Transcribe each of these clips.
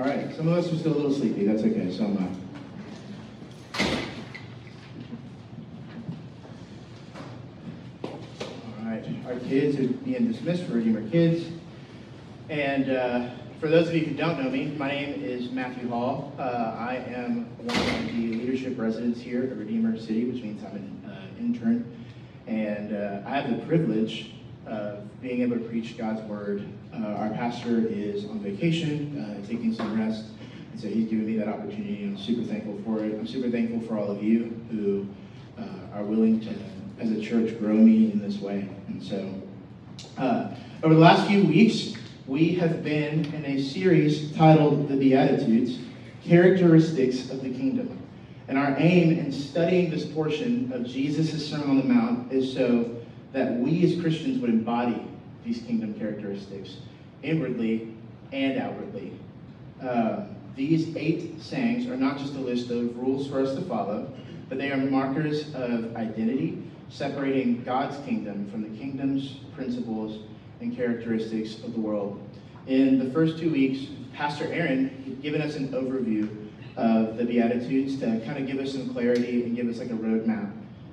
All right, some of us are still a little sleepy. That's okay. So am I. All right, our kids are being dismissed for Redeemer Kids. And uh, for those of you who don't know me, my name is Matthew Hall. Uh, I am one of the leadership residents here at Redeemer City, which means I'm an uh, intern. And uh, I have the privilege of being able to preach God's word. Uh, our pastor is on vacation, uh, taking some rest, and so he's given me that opportunity. I'm super thankful for it. I'm super thankful for all of you who uh, are willing to, as a church, grow me in this way. And so, uh, over the last few weeks, we have been in a series titled The Beatitudes Characteristics of the Kingdom. And our aim in studying this portion of Jesus' Sermon on the Mount is so that we as Christians would embody these kingdom characteristics inwardly and outwardly. Uh, these eight sayings are not just a list of rules for us to follow, but they are markers of identity, separating God's kingdom from the kingdom's principles and characteristics of the world. In the first two weeks, Pastor Aaron had given us an overview of the Beatitudes to kind of give us some clarity and give us like a roadmap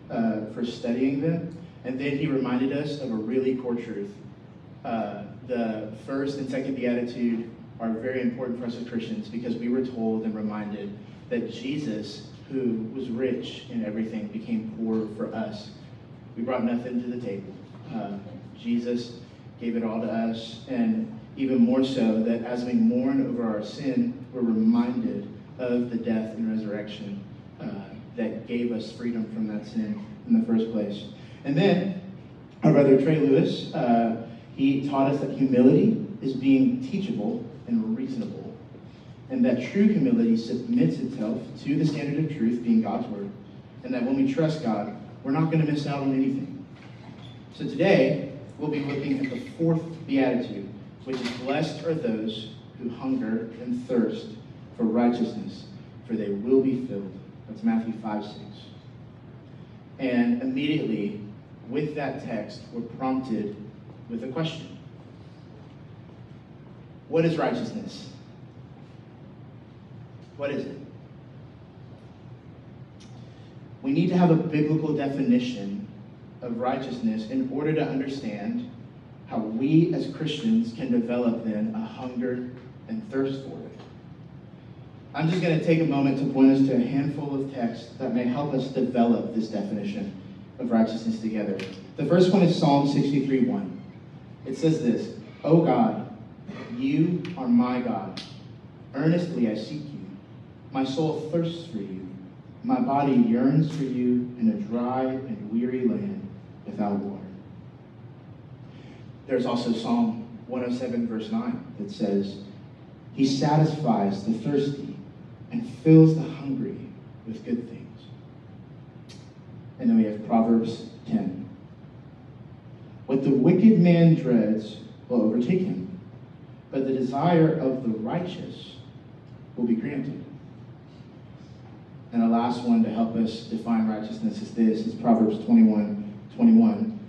uh, for studying them. And then he reminded us of a really core truth. Uh, the first and second Beatitude are very important for us as Christians because we were told and reminded that Jesus, who was rich in everything, became poor for us. We brought nothing to the table. Uh, Jesus gave it all to us, and even more so that as we mourn over our sin, we're reminded of the death and resurrection uh, that gave us freedom from that sin in the first place. And then our brother Trey Lewis, uh, he taught us that humility is being teachable and reasonable, and that true humility submits itself to the standard of truth, being God's word, and that when we trust God, we're not going to miss out on anything. So today, we'll be looking at the fourth beatitude, which is blessed are those who hunger and thirst for righteousness, for they will be filled. That's Matthew 5 6. And immediately, with that text, we're prompted with a question What is righteousness? What is it? We need to have a biblical definition of righteousness in order to understand how we as Christians can develop then a hunger and thirst for it. I'm just going to take a moment to point us to a handful of texts that may help us develop this definition of righteousness together. The first one is Psalm 63 1. It says this O God, you are my God. Earnestly I seek you. My soul thirsts for you. My body yearns for you in a dry and weary land without water. There's also Psalm 107, verse 9, that says, He satisfies the thirsty and fills the hungry with good things. And then we have Proverbs 10. What the wicked man dreads will overtake him, but the desire of the righteous will be granted. And the last one to help us define righteousness is this is Proverbs 21 21.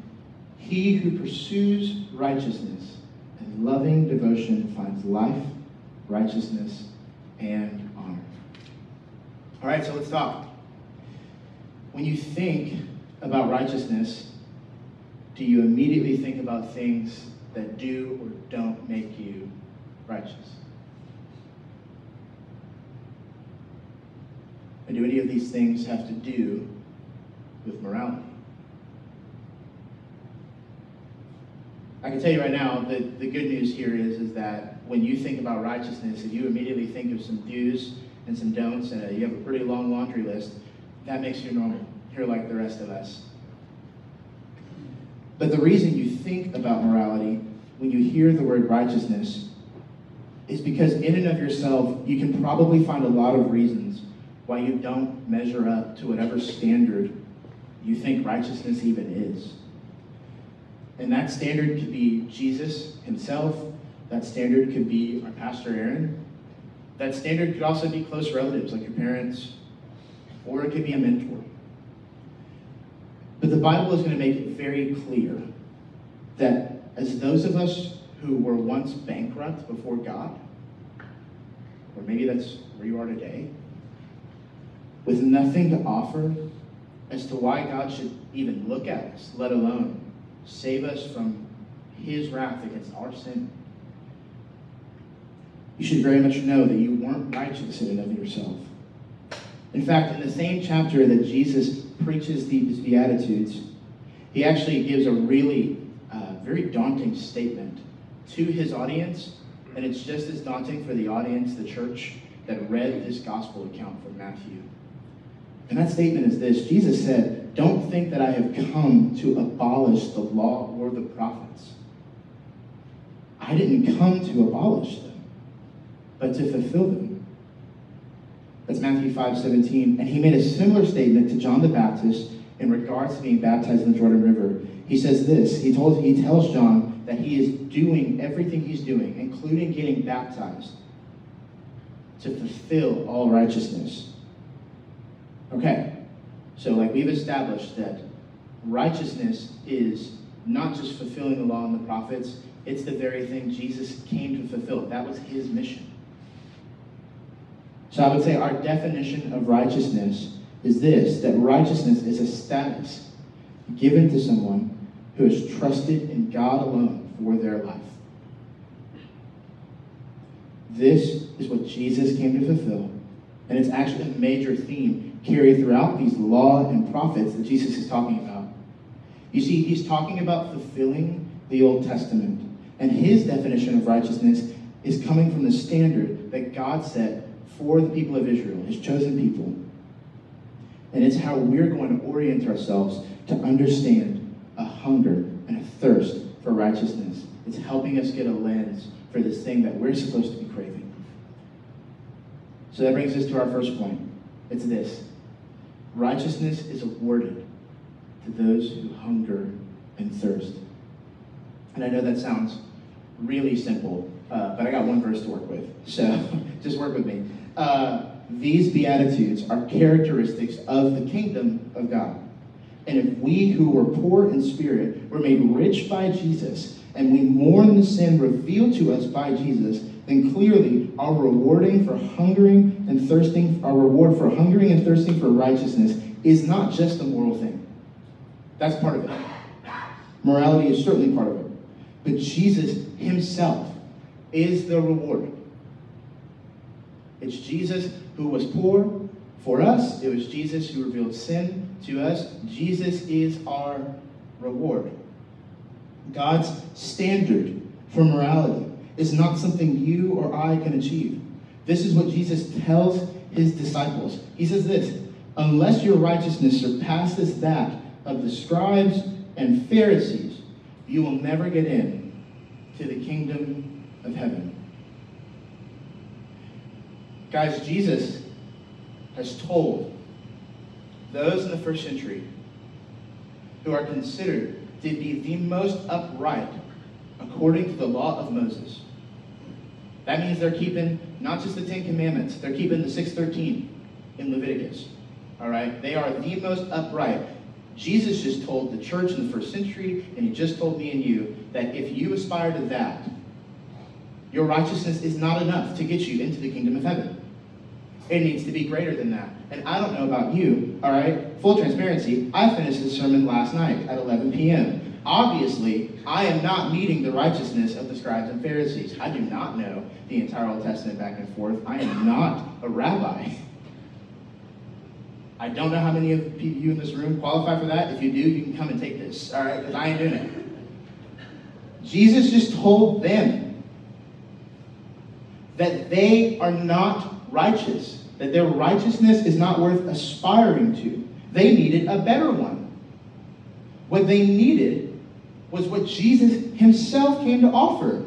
He who pursues righteousness and loving devotion finds life, righteousness, and honor. All right, so let's talk. When you think about righteousness, do you immediately think about things that do or don't make you righteous? And do any of these things have to do with morality? I can tell you right now that the good news here is, is that when you think about righteousness, if you immediately think of some do's and some don'ts, and you have a pretty long laundry list, that makes you normal. You're like the rest of us. But the reason you think about morality when you hear the word righteousness is because in and of yourself, you can probably find a lot of reasons why you don't measure up to whatever standard you think righteousness even is. And that standard could be Jesus himself. That standard could be our pastor Aaron. That standard could also be close relatives like your parents, or it could be a mentor. But the Bible is going to make it very clear that as those of us who were once bankrupt before God, or maybe that's where you are today, with nothing to offer as to why God should even look at us, let alone save us from his wrath against our sin, you should very much know that you weren't righteous in and of yourself. In fact, in the same chapter that Jesus preaches these Beatitudes, he actually gives a really uh, very daunting statement to his audience, and it's just as daunting for the audience, the church, that read this gospel account from Matthew. And that statement is this Jesus said, Don't think that I have come to abolish the law or the prophets. I didn't come to abolish them, but to fulfill them. That's Matthew 5 17. And he made a similar statement to John the Baptist in regards to being baptized in the Jordan River. He says this He, told, he tells John that he is doing everything he's doing, including getting baptized, to fulfill all righteousness. Okay, so like we've established that righteousness is not just fulfilling the law and the prophets, it's the very thing Jesus came to fulfill. That was his mission. So I would say our definition of righteousness is this that righteousness is a status given to someone who has trusted in God alone for their life. This is what Jesus came to fulfill, and it's actually a major theme carried throughout these law and prophets that Jesus is talking about. You see, he's talking about fulfilling the Old Testament, and his definition of righteousness is coming from the standard that God set for the people of Israel, his chosen people. And it's how we're going to orient ourselves to understand a hunger and a thirst for righteousness. It's helping us get a lens for this thing that we're supposed to be craving. So that brings us to our first point. It's this righteousness is awarded to those who hunger and thirst. And I know that sounds really simple, uh, but I got one verse to work with. So just work with me. Uh, these Beatitudes are characteristics of the kingdom of God. And if we who were poor in spirit were made rich by Jesus, and we mourn the sin revealed to us by Jesus, then clearly our rewarding for hungering and thirsting, our reward for hungering and thirsting for righteousness is not just a moral thing. That's part of it. Morality is certainly part of it. But Jesus himself is the reward. It's Jesus who was poor for us. It was Jesus who revealed sin to us. Jesus is our reward. God's standard for morality is not something you or I can achieve. This is what Jesus tells his disciples. He says this Unless your righteousness surpasses that of the scribes and Pharisees, you will never get in to the kingdom of heaven. Guys, Jesus has told those in the first century who are considered to be the most upright according to the law of Moses. That means they're keeping not just the Ten Commandments, they're keeping the 613 in Leviticus. All right? They are the most upright. Jesus just told the church in the first century, and he just told me and you, that if you aspire to that, your righteousness is not enough to get you into the kingdom of heaven. It needs to be greater than that. And I don't know about you, all right? Full transparency, I finished this sermon last night at 11 p.m. Obviously, I am not meeting the righteousness of the scribes and Pharisees. I do not know the entire Old Testament back and forth. I am not a rabbi. I don't know how many of you in this room qualify for that. If you do, you can come and take this, all right? Because I ain't doing it. Jesus just told them that they are not righteous, that their righteousness is not worth aspiring to. They needed a better one. What they needed was what Jesus himself came to offer.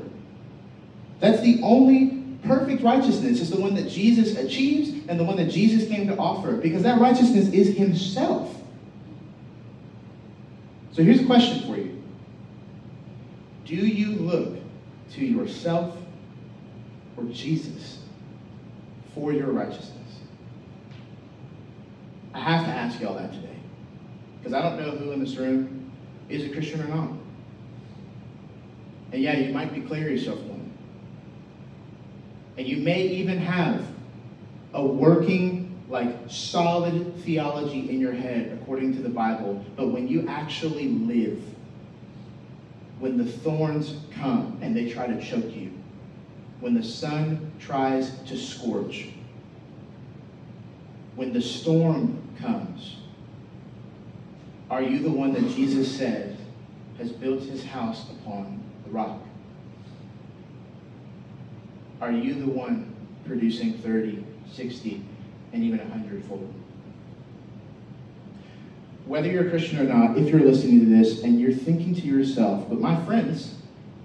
That's the only perfect righteousness is the one that Jesus achieves and the one that Jesus came to offer because that righteousness is himself. So here's a question for you. Do you look to yourself or Jesus for your righteousness? I have to ask y'all that today. Because I don't know who in this room is a Christian or not. And yeah, you might declare yourself one. And you may even have a working, like solid theology in your head according to the Bible, but when you actually live, when the thorns come and they try to choke you, when the sun tries to scorch, when the storm comes, are you the one that Jesus said has built his house upon the rock? Are you the one producing 30, 60, and even 100 fold? Whether you're a Christian or not, if you're listening to this and you're thinking to yourself, but my friends,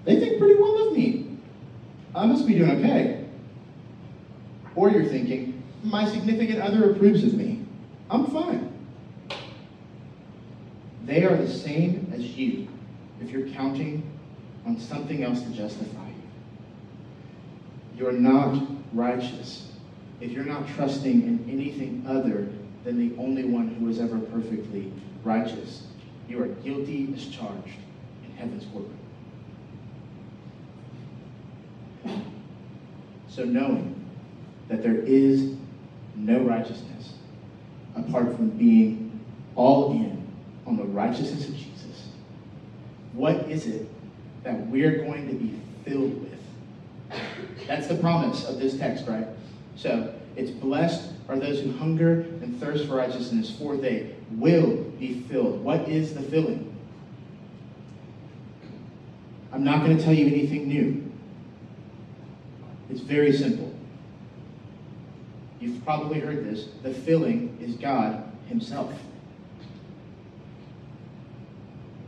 they think pretty well of me. I must be doing okay. Or you're thinking, my significant other approves of me. I'm fine. They are the same as you if you're counting on something else to justify you. You're not righteous if you're not trusting in anything other than the only one who is ever perfectly righteous. You are guilty as charged in heaven's courtroom. So knowing that there is no righteousness apart from being all in on the righteousness of Jesus, what is it that we're going to be filled with? That's the promise of this text, right? So it's blessed are those who hunger and thirst for righteousness, for they will be filled. What is the filling? I'm not going to tell you anything new. It's very simple. You've probably heard this. The filling is God Himself.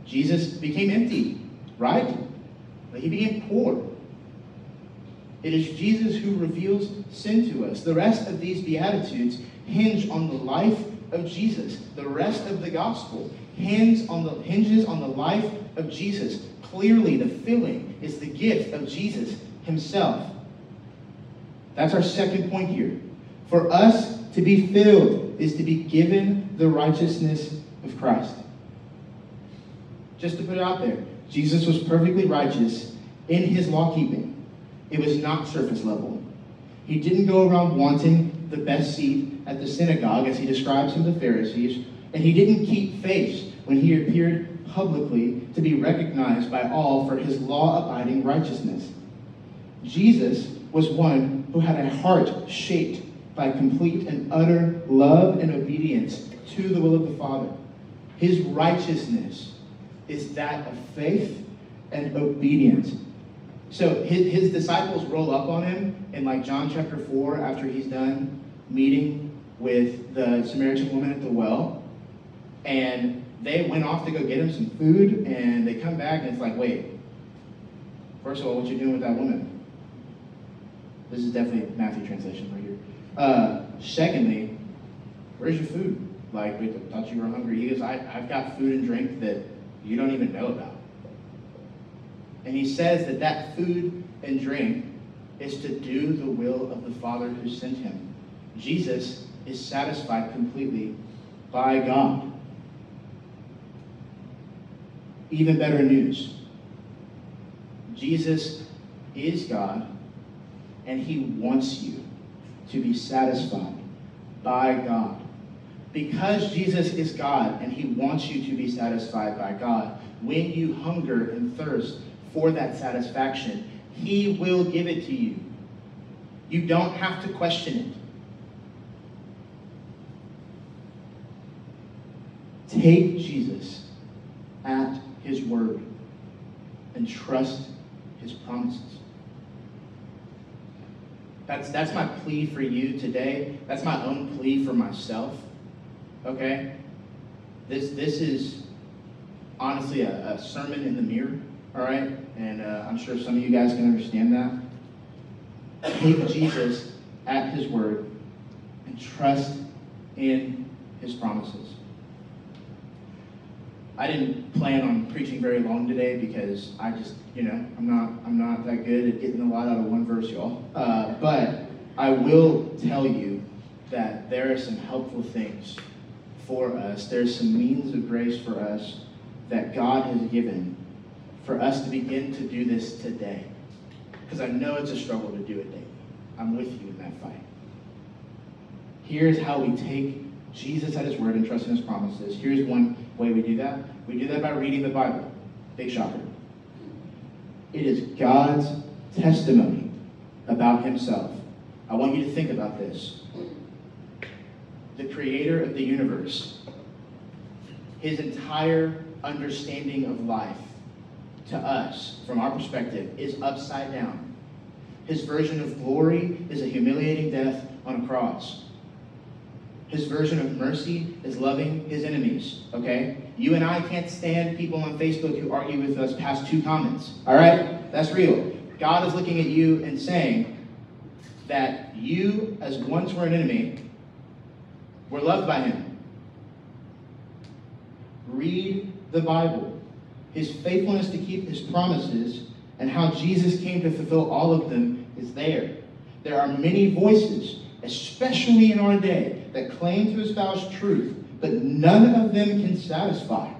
Jesus became empty, right? But He became poor. It is Jesus who reveals sin to us. The rest of these Beatitudes hinge on the life of Jesus. The rest of the gospel hinges on the, hinges on the life of Jesus. Clearly, the filling is the gift of Jesus himself. That's our second point here. For us to be filled is to be given the righteousness of Christ. Just to put it out there, Jesus was perfectly righteous in his law keeping. It was not surface level. He didn't go around wanting the best seat at the synagogue, as he describes from the Pharisees, and he didn't keep face when he appeared publicly to be recognized by all for his law abiding righteousness. Jesus was one who had a heart shaped by complete and utter love and obedience to the will of the Father. His righteousness is that of faith and obedience so his, his disciples roll up on him in like John chapter 4 after he's done meeting with the Samaritan woman at the well. And they went off to go get him some food and they come back and it's like, wait, first of all, what you doing with that woman? This is definitely Matthew translation right here. Uh, secondly, where's your food? Like, we thought you were hungry. He goes, I, I've got food and drink that you don't even know about. And he says that that food and drink is to do the will of the Father who sent him. Jesus is satisfied completely by God. Even better news Jesus is God, and he wants you to be satisfied by God. Because Jesus is God and he wants you to be satisfied by God, when you hunger and thirst for that satisfaction. He will give it to you. You don't have to question it. Take Jesus at his word and trust his promises. That's, that's my plea for you today. That's my own plea for myself. Okay? This, this is honestly a, a sermon in the mirror all right? And uh, I'm sure some of you guys can understand that. Take Jesus at his word and trust in his promises. I didn't plan on preaching very long today because I just, you know, I'm not, I'm not that good at getting a lot out of one verse, y'all. Uh, but I will tell you that there are some helpful things for us. There's some means of grace for us that God has given for us to begin to do this today. Because I know it's a struggle to do it daily. I'm with you in that fight. Here's how we take Jesus at his word and trust in his promises. Here's one way we do that. We do that by reading the Bible. Big shocker. It is God's testimony about himself. I want you to think about this. The creator of the universe, his entire understanding of life to us, from our perspective, is upside down. His version of glory is a humiliating death on a cross. His version of mercy is loving his enemies, okay? You and I can't stand people on Facebook who argue with us past two comments, all right? That's real. God is looking at you and saying that you, as once were an enemy, were loved by him. Read the Bible. His faithfulness to keep his promises and how Jesus came to fulfill all of them is there. There are many voices, especially in our day, that claim to espouse truth, but none of them can satisfy.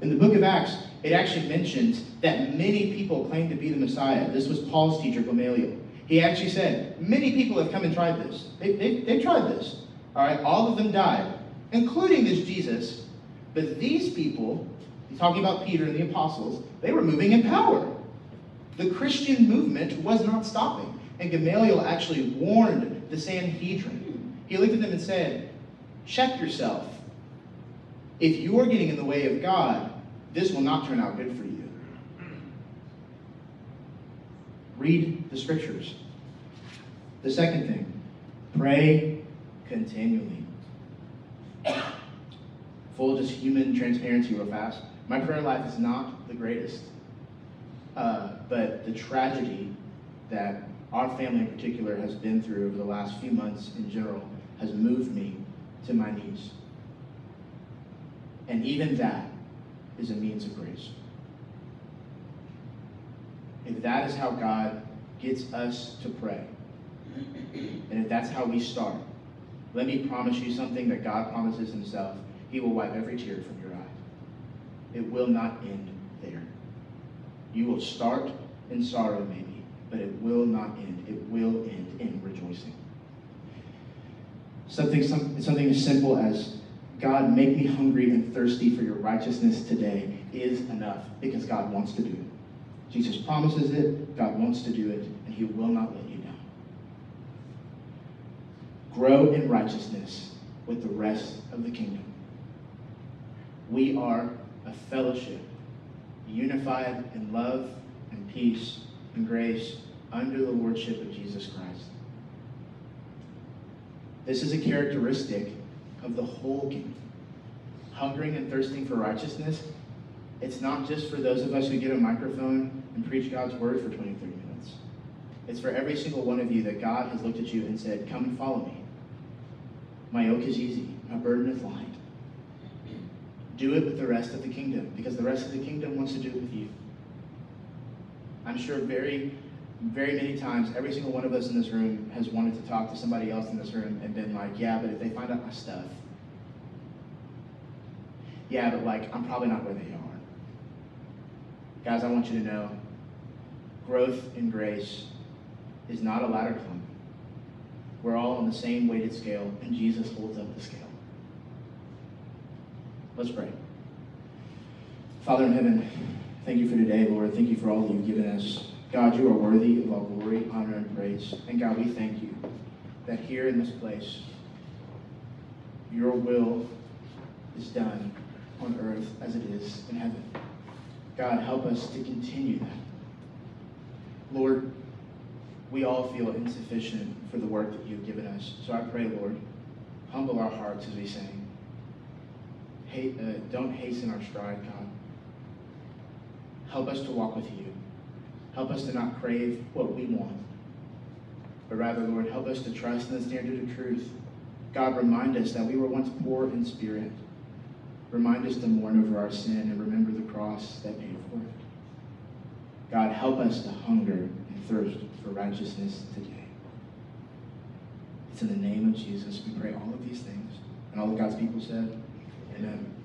In the book of Acts, it actually mentions that many people claim to be the Messiah. This was Paul's teacher, Gamaliel. He actually said, Many people have come and tried this. They, they, they tried this. All right, all of them died, including this Jesus. But these people, he's talking about Peter and the apostles, they were moving in power. The Christian movement was not stopping. And Gamaliel actually warned the Sanhedrin. He looked at them and said, Check yourself. If you are getting in the way of God, this will not turn out good for you. Read the scriptures. The second thing, pray continually. Full just human transparency, real fast. My prayer life is not the greatest, uh, but the tragedy that our family in particular has been through over the last few months in general has moved me to my knees. And even that is a means of grace. If that is how God gets us to pray, and if that's how we start, let me promise you something that God promises himself. He will wipe every tear from your eye. It will not end there. You will start in sorrow, maybe but it will not end. It will end in rejoicing. Something, some, something as simple as, God, make me hungry and thirsty for your righteousness today is enough because God wants to do it. Jesus promises it, God wants to do it, and he will not let you down. Grow in righteousness with the rest of the kingdom. We are a fellowship unified in love and peace and grace under the lordship of Jesus Christ. This is a characteristic of the whole kingdom. Hungering and thirsting for righteousness, it's not just for those of us who get a microphone and preach God's word for 20, 30 minutes. It's for every single one of you that God has looked at you and said, Come and follow me. My yoke is easy, my burden is light. Do it with the rest of the kingdom, because the rest of the kingdom wants to do it with you. I'm sure very, very many times, every single one of us in this room has wanted to talk to somebody else in this room and been like, yeah, but if they find out my stuff, yeah, but like, I'm probably not where they are. Guys, I want you to know growth in grace is not a ladder climb. We're all on the same weighted scale, and Jesus holds up the scale. Let's pray. Father in heaven, Thank you for today, Lord. Thank you for all that you've given us. God, you are worthy of all glory, honor, and praise. And God, we thank you that here in this place, your will is done on earth as it is in heaven. God, help us to continue that. Lord, we all feel insufficient for the work that you've given us. So I pray, Lord, humble our hearts as we sing. Hey, uh, don't hasten our stride, God. Help us to walk with you. Help us to not crave what we want, but rather, Lord, help us to trust in the standard of truth. God, remind us that we were once poor in spirit. Remind us to mourn over our sin and remember the cross that paid for it. God, help us to hunger and thirst for righteousness today. It's in the name of Jesus we pray all of these things. And all of God's people said, Amen.